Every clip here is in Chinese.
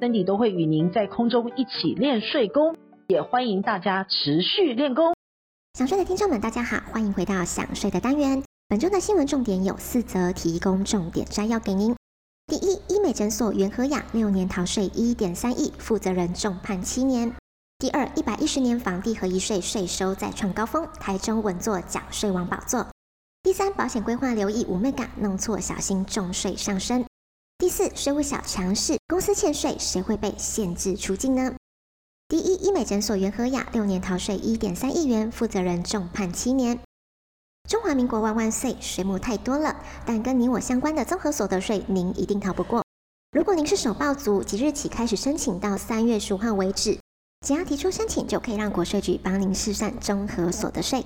森迪都会与您在空中一起练税功，也欢迎大家持续练功。想税的听众们，大家好，欢迎回到想税的单元。本周的新闻重点有四则，提供重点摘要给您。第一，医美诊所元和雅六年逃税一点三亿，负责人重判七年。第二，一百一十年房地合一税税收再创高峰，台中稳坐缴税王宝座。第三，保险规划留意五眉角，弄错小心重税上身。第四，税务小常识，公司欠税谁会被限制出境呢？第一，医美诊所元和雅六年逃税一点三亿元，负责人重判七年。中华民国万万岁！税目太多了，但跟你我相关的综合所得税，您一定逃不过。如果您是首报族，即日起开始申请到三月十五号为止，只要提出申请，就可以让国税局帮您试算综合所得税。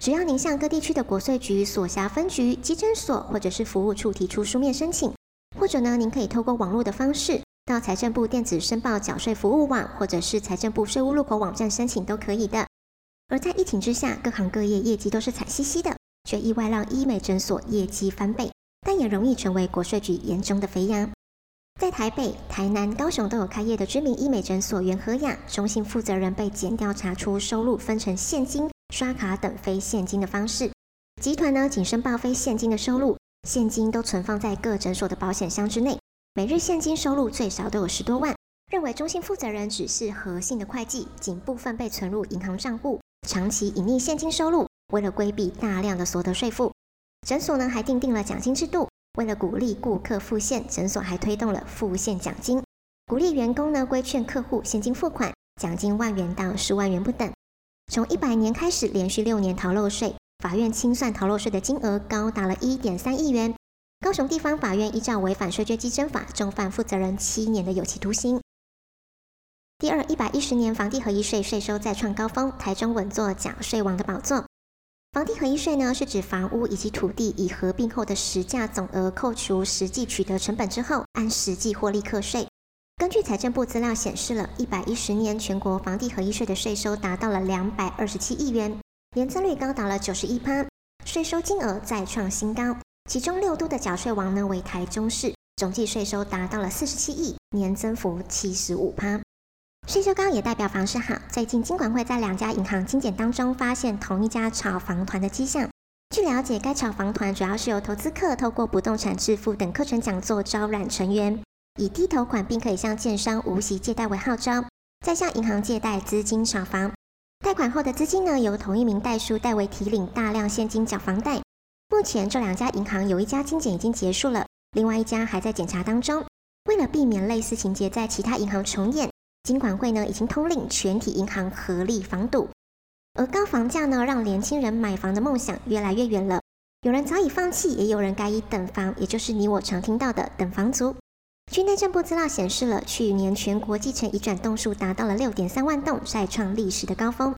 只要您向各地区的国税局所辖分局、稽征所或者是服务处提出书面申请，或者呢，您可以透过网络的方式到财政部电子申报缴税服务网，或者是财政部税务入口网站申请都可以的。而在疫情之下，各行各业业绩都是惨兮兮的，却意外让医美诊所业绩翻倍，但也容易成为国税局眼中的肥羊。在台北、台南、高雄都有开业的知名医美诊所元和雅，中心负责人被检调查出收入分成现金、刷卡等非现金的方式。集团呢仅申报非现金的收入，现金都存放在各诊所的保险箱之内，每日现金收入最少都有十多万。认为中心负责人只是核心的会计，仅部分被存入银行账户。长期隐匿现金收入，为了规避大量的所得税负，诊所呢还订定了奖金制度。为了鼓励顾客付现，诊所还推动了付现奖金，鼓励员工呢规劝客户现金付款，奖金万元到十万元不等。从一百年开始，连续六年逃漏税，法院清算逃漏税的金额高达了一点三亿元。高雄地方法院依照违反税捐稽征法，重判负责人七年的有期徒刑。第二，一百一十年房地合一税税收再创高峰，台中稳坐假税王的宝座。房地合一税呢，是指房屋以及土地以合并后的实价总额扣除实际取得成本之后，按实际获利课税。根据财政部资料显示了，一百一十年全国房地合一税的税收达到了两百二十七亿元，年增率高达了九十一趴，税收金额再创新高。其中六都的缴税王呢为台中市，总计税收达到了四十七亿，年增幅七十五趴。税收高也代表房市好。最近金管会在两家银行金检当中发现同一家炒房团的迹象。据了解，该炒房团主要是由投资客透过不动产致富等课程讲座招揽成员，以低头款并可以向建商无息借贷为号召，再向银行借贷资金炒房。贷款后的资金呢，由同一名代书代为提领大量现金缴房贷。目前这两家银行有一家金检已经结束了，另外一家还在检查当中。为了避免类似情节在其他银行重演。金管会呢已经通令全体银行合力防堵，而高房价呢让年轻人买房的梦想越来越远了。有人早已放弃，也有人改以等房，也就是你我常听到的等房族。据内政部资料显示了，去年全国继承移转栋数达到了六点三万栋，再创历史的高峰。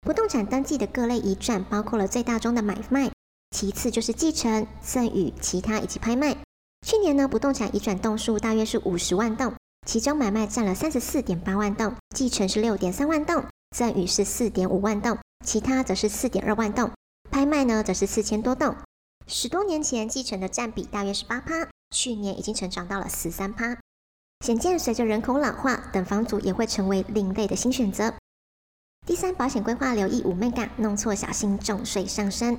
不动产登记的各类移转包括了最大宗的买卖，其次就是继承、赠与、其他以及拍卖。去年呢，不动产移转栋数大约是五十万栋。其中买卖占了三十四点八万栋，继承是六点三万栋，赠与是四点五万栋，其他则是四点二万栋，拍卖呢则是四千多栋。十多年前继承的占比大约是八趴，去年已经成长到了十三趴。显见随着人口老化，等房族也会成为另类的新选择。第三，保险规划留意五眉角，弄错小心重税上身。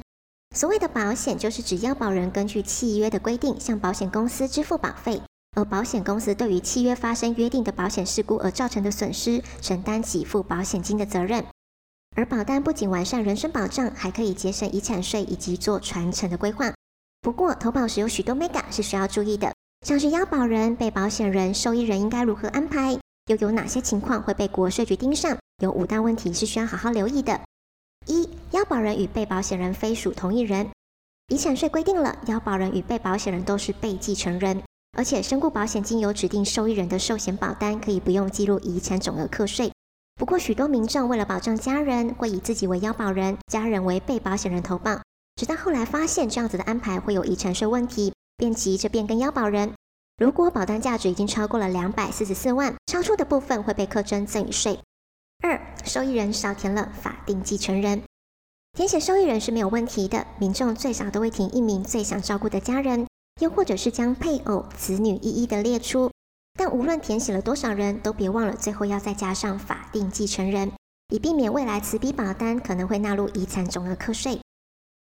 所谓的保险，就是指要保人根据契约的规定向保险公司支付保费。而保险公司对于契约发生约定的保险事故而造成的损失，承担给付保险金的责任。而保单不仅完善人身保障，还可以节省遗产税以及做传承的规划。不过，投保时有许多 mega 是需要注意的，像是要保人、被保险人、受益人应该如何安排，又有哪些情况会被国税局盯上？有五大问题是需要好好留意的。一、要保人与被保险人非属同一人。遗产税规定了，要保人与被保险人都是被继承人。而且身故保险金由指定受益人的寿险保单，可以不用计入遗产总额课税。不过，许多民众为了保障家人，会以自己为要保人，家人为被保险人投保。直到后来发现这样子的安排会有遗产税问题，便急着变更腰保人。如果保单价值已经超过了两百四十四万，超出的部分会被课征赠与税。二、受益人少填了法定继承人，填写受益人是没有问题的，民众最少都会填一名最想照顾的家人，又或者是将配偶、子女一一的列出。但无论填写了多少人，都别忘了最后要再加上法定继承人，以避免未来此笔保单可能会纳入遗产总额课税。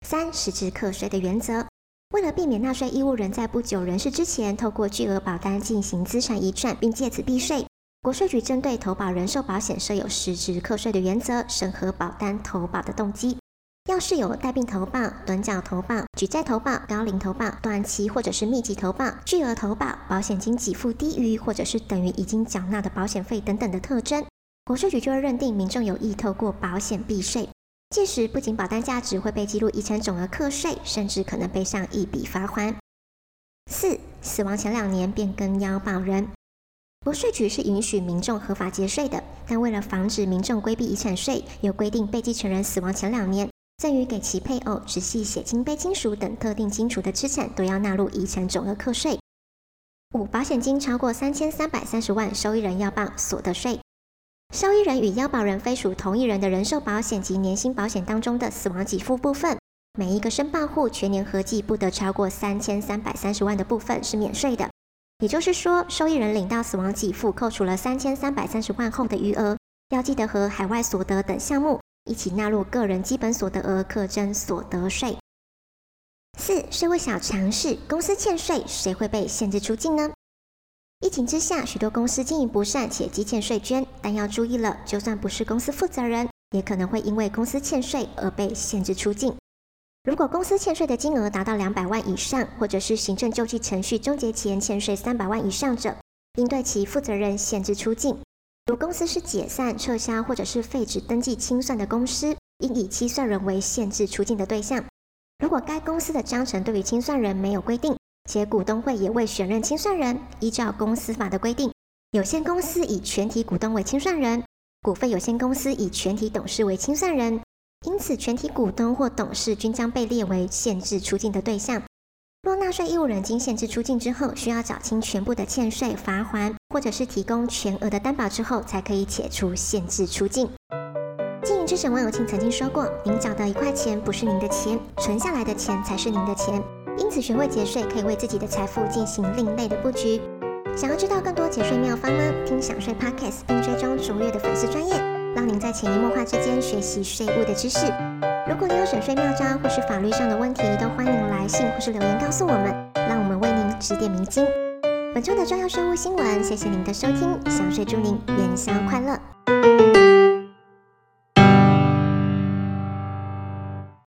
三、实质课税的原则，为了避免纳税义务人在不久人事之前透过巨额保单进行资产移转，并借此避税，国税局针对投保人寿保险设有实质课税的原则，审核保单投保的动机。要是有带病投保、短缴投保、举债投保、高龄投保、短期或者是密集投保、巨额投保、保险金给付低于或者是等于已经缴纳的保险费等等的特征，国税局就会认定民众有意透过保险避税。届时不仅保单价值会被记录遗产总额课税，甚至可能背上一笔罚款。四、死亡前两年变更要保人，国税局是允许民众合法节税的，但为了防止民众规避遗产税，有规定被继承人死亡前两年。赠与给其配偶、直系血亲卑亲属等特定亲属的资产，都要纳入遗产总额课税。五、保险金超过三千三百三十万，受益人要报所得税。受益人与腰保人非属同一人的人寿保险及年金保险当中的死亡给付部分，每一个申报户全年合计不得超过三千三百三十万的部分是免税的。也就是说，受益人领到死亡给付扣除了三千三百三十万后的余额，要记得和海外所得等项目。一起纳入个人基本所得额课征所得税。四、社会小常识，公司欠税，谁会被限制出境呢？疫情之下，许多公司经营不善且积欠税捐，但要注意了，就算不是公司负责人，也可能会因为公司欠税而被限制出境。如果公司欠税的金额达到两百万以上，或者是行政救济程序终结前欠税三百万以上者，应对其负责人限制出境。如公司是解散、撤销或者是废止登记清算的公司，应以清算人为限制出境的对象。如果该公司的章程对于清算人没有规定，且股东会也未选任清算人，依照公司法的规定，有限公司以全体股东为清算人，股份有限公司以全体董事为清算人，因此全体股东或董事均将被列为限制出境的对象。若纳税义务人经限制出境之后，需要缴清全部的欠税、罚还，或者是提供全额的担保之后，才可以解除限制出境。经营之神王永庆曾经说过：“您缴的一块钱不是您的钱，存下来的钱才是您的钱。因此，学会节税可以为自己的财富进行另类的布局。想要知道更多节税妙方吗？听享税 Podcast 并追踪卓越的粉丝专业，让您在潜移默化之间学习税务的知识。”如果你有省税妙招或是法律上的问题，都欢迎来信或是留言告诉我们，让我们为您指点迷津。本周的重要税务新闻，谢谢您的收听，享税祝您元宵快乐。